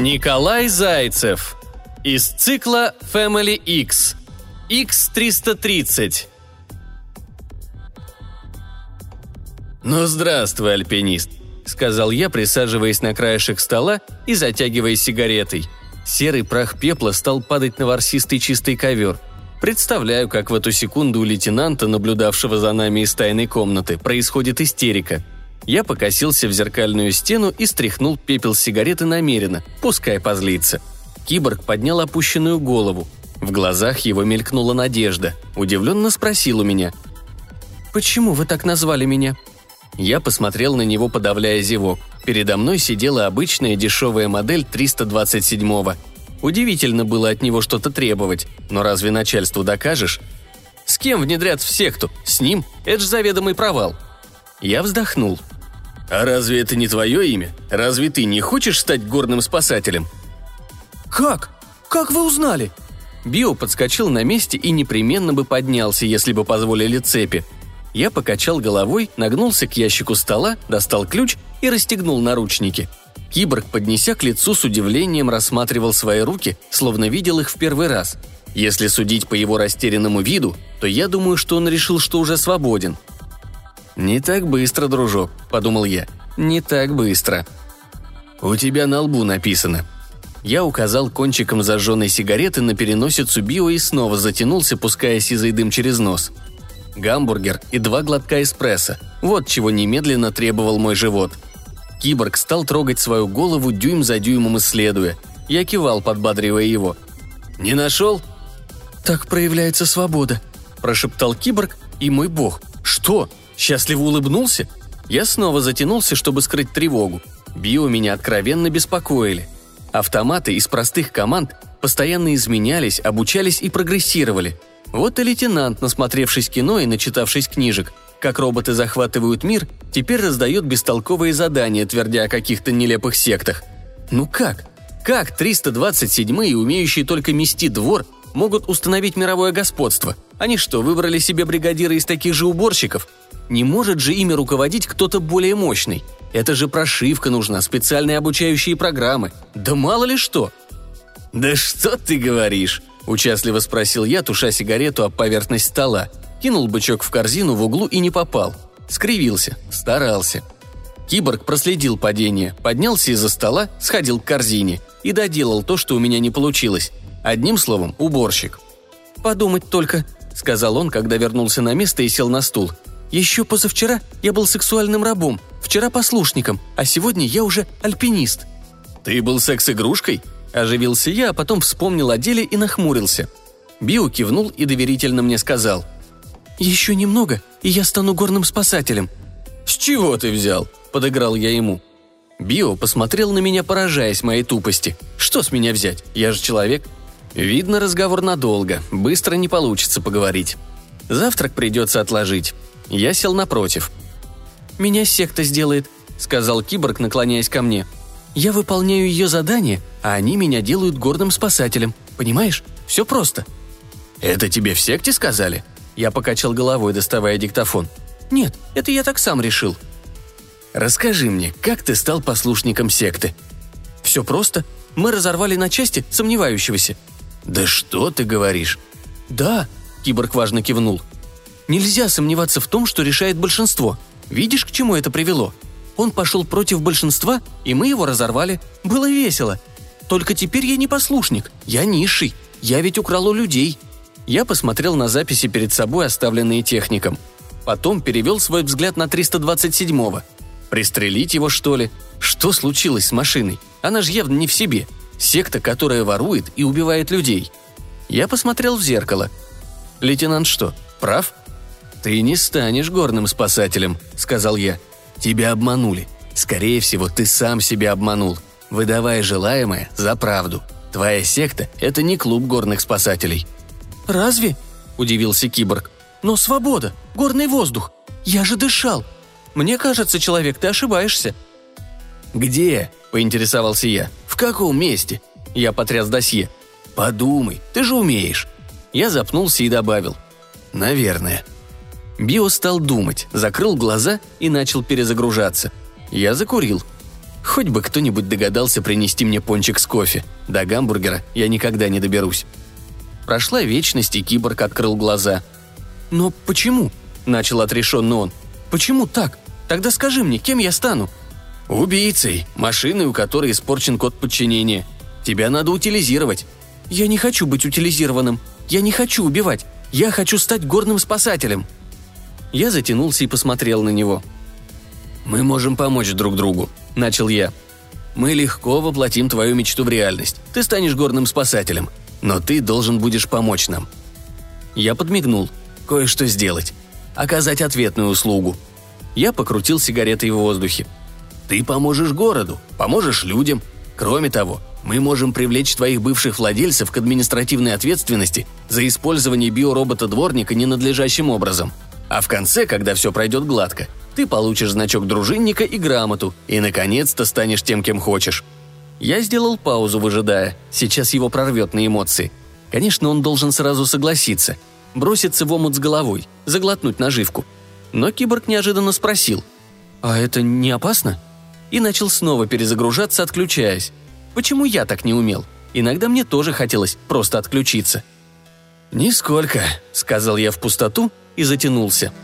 Николай Зайцев. Из цикла Family X. X330. «Ну, здравствуй, альпинист», — сказал я, присаживаясь на краешек стола и затягивая сигаретой. Серый прах пепла стал падать на ворсистый чистый ковер. Представляю, как в эту секунду у лейтенанта, наблюдавшего за нами из тайной комнаты, происходит истерика. Я покосился в зеркальную стену и стряхнул пепел сигареты намеренно, пускай позлится. Киборг поднял опущенную голову. В глазах его мелькнула надежда. Удивленно спросил у меня. «Почему вы так назвали меня?» Я посмотрел на него, подавляя зевок. Передо мной сидела обычная дешевая модель 327-го. Удивительно было от него что-то требовать, но разве начальству докажешь? С кем внедрят в секту? С ним? Это же заведомый провал. Я вздохнул. «А разве это не твое имя? Разве ты не хочешь стать горным спасателем?» «Как? Как вы узнали?» Био подскочил на месте и непременно бы поднялся, если бы позволили цепи. Я покачал головой, нагнулся к ящику стола, достал ключ и расстегнул наручники. Киборг, поднеся к лицу с удивлением, рассматривал свои руки, словно видел их в первый раз. Если судить по его растерянному виду, то я думаю, что он решил, что уже свободен. «Не так быстро, дружок», — подумал я. «Не так быстро». «У тебя на лбу написано». Я указал кончиком зажженной сигареты на переносицу Био и снова затянулся, пуская сизый дым через нос. Гамбургер и два глотка эспрессо. Вот чего немедленно требовал мой живот. Киборг стал трогать свою голову дюйм за дюймом исследуя. Я кивал, подбадривая его. «Не нашел?» «Так проявляется свобода», – прошептал киборг, и мой бог. «Что? Счастливо улыбнулся? Я снова затянулся, чтобы скрыть тревогу. Био меня откровенно беспокоили. Автоматы из простых команд постоянно изменялись, обучались и прогрессировали. Вот и лейтенант, насмотревшись кино и начитавшись книжек, как роботы захватывают мир, теперь раздает бестолковые задания, твердя о каких-то нелепых сектах. Ну как? Как 327-е, умеющие только мести двор, могут установить мировое господство? Они что, выбрали себе бригадира из таких же уборщиков? Не может же ими руководить кто-то более мощный. Это же прошивка нужна, специальные обучающие программы. Да мало ли что. «Да что ты говоришь?» – участливо спросил я, туша сигарету об поверхность стола. Кинул бычок в корзину в углу и не попал. Скривился, старался. Киборг проследил падение, поднялся из-за стола, сходил к корзине и доделал то, что у меня не получилось. Одним словом, уборщик. «Подумать только», — сказал он, когда вернулся на место и сел на стул. Еще позавчера я был сексуальным рабом, вчера послушником, а сегодня я уже альпинист». «Ты был секс-игрушкой?» – оживился я, а потом вспомнил о деле и нахмурился. Био кивнул и доверительно мне сказал. «Еще немного, и я стану горным спасателем». «С чего ты взял?» – подыграл я ему. Био посмотрел на меня, поражаясь моей тупости. «Что с меня взять? Я же человек». Видно, разговор надолго, быстро не получится поговорить. Завтрак придется отложить. Я сел напротив. «Меня секта сделает», — сказал киборг, наклоняясь ко мне. «Я выполняю ее задание, а они меня делают гордым спасателем. Понимаешь? Все просто». «Это тебе в секте сказали?» Я покачал головой, доставая диктофон. «Нет, это я так сам решил». «Расскажи мне, как ты стал послушником секты?» «Все просто. Мы разорвали на части сомневающегося». «Да что ты говоришь?» «Да», — киборг важно кивнул. Нельзя сомневаться в том, что решает большинство. Видишь, к чему это привело? Он пошел против большинства, и мы его разорвали. Было весело. Только теперь я не послушник, я низший. Я ведь украл у людей. Я посмотрел на записи перед собой, оставленные техником. Потом перевел свой взгляд на 327-го. Пристрелить его, что ли? Что случилось с машиной? Она же явно не в себе. Секта, которая ворует и убивает людей. Я посмотрел в зеркало. Лейтенант что, прав? «Ты не станешь горным спасателем», — сказал я. «Тебя обманули. Скорее всего, ты сам себя обманул, выдавая желаемое за правду. Твоя секта — это не клуб горных спасателей». «Разве?» – удивился киборг. «Но свобода, горный воздух. Я же дышал. Мне кажется, человек, ты ошибаешься». «Где?» – поинтересовался я. «В каком месте?» Я потряс досье. «Подумай, ты же умеешь». Я запнулся и добавил. «Наверное». Био стал думать, закрыл глаза и начал перезагружаться. Я закурил. Хоть бы кто-нибудь догадался принести мне пончик с кофе. До гамбургера я никогда не доберусь. Прошла вечность, и киборг открыл глаза. «Но почему?» – начал отрешенно он. «Почему так? Тогда скажи мне, кем я стану?» «Убийцей, машиной, у которой испорчен код подчинения. Тебя надо утилизировать». «Я не хочу быть утилизированным. Я не хочу убивать. Я хочу стать горным спасателем». Я затянулся и посмотрел на него. «Мы можем помочь друг другу», – начал я. «Мы легко воплотим твою мечту в реальность. Ты станешь горным спасателем. Но ты должен будешь помочь нам». Я подмигнул. «Кое-что сделать. Оказать ответную услугу». Я покрутил сигаретой в воздухе. «Ты поможешь городу, поможешь людям. Кроме того, мы можем привлечь твоих бывших владельцев к административной ответственности за использование биоробота-дворника ненадлежащим образом. А в конце, когда все пройдет гладко, ты получишь значок дружинника и грамоту, и, наконец-то, станешь тем, кем хочешь. Я сделал паузу, выжидая. Сейчас его прорвет на эмоции. Конечно, он должен сразу согласиться. Броситься в омут с головой, заглотнуть наживку. Но киборг неожиданно спросил. «А это не опасно?» И начал снова перезагружаться, отключаясь. Почему я так не умел? Иногда мне тоже хотелось просто отключиться. «Нисколько», — сказал я в пустоту и затянулся –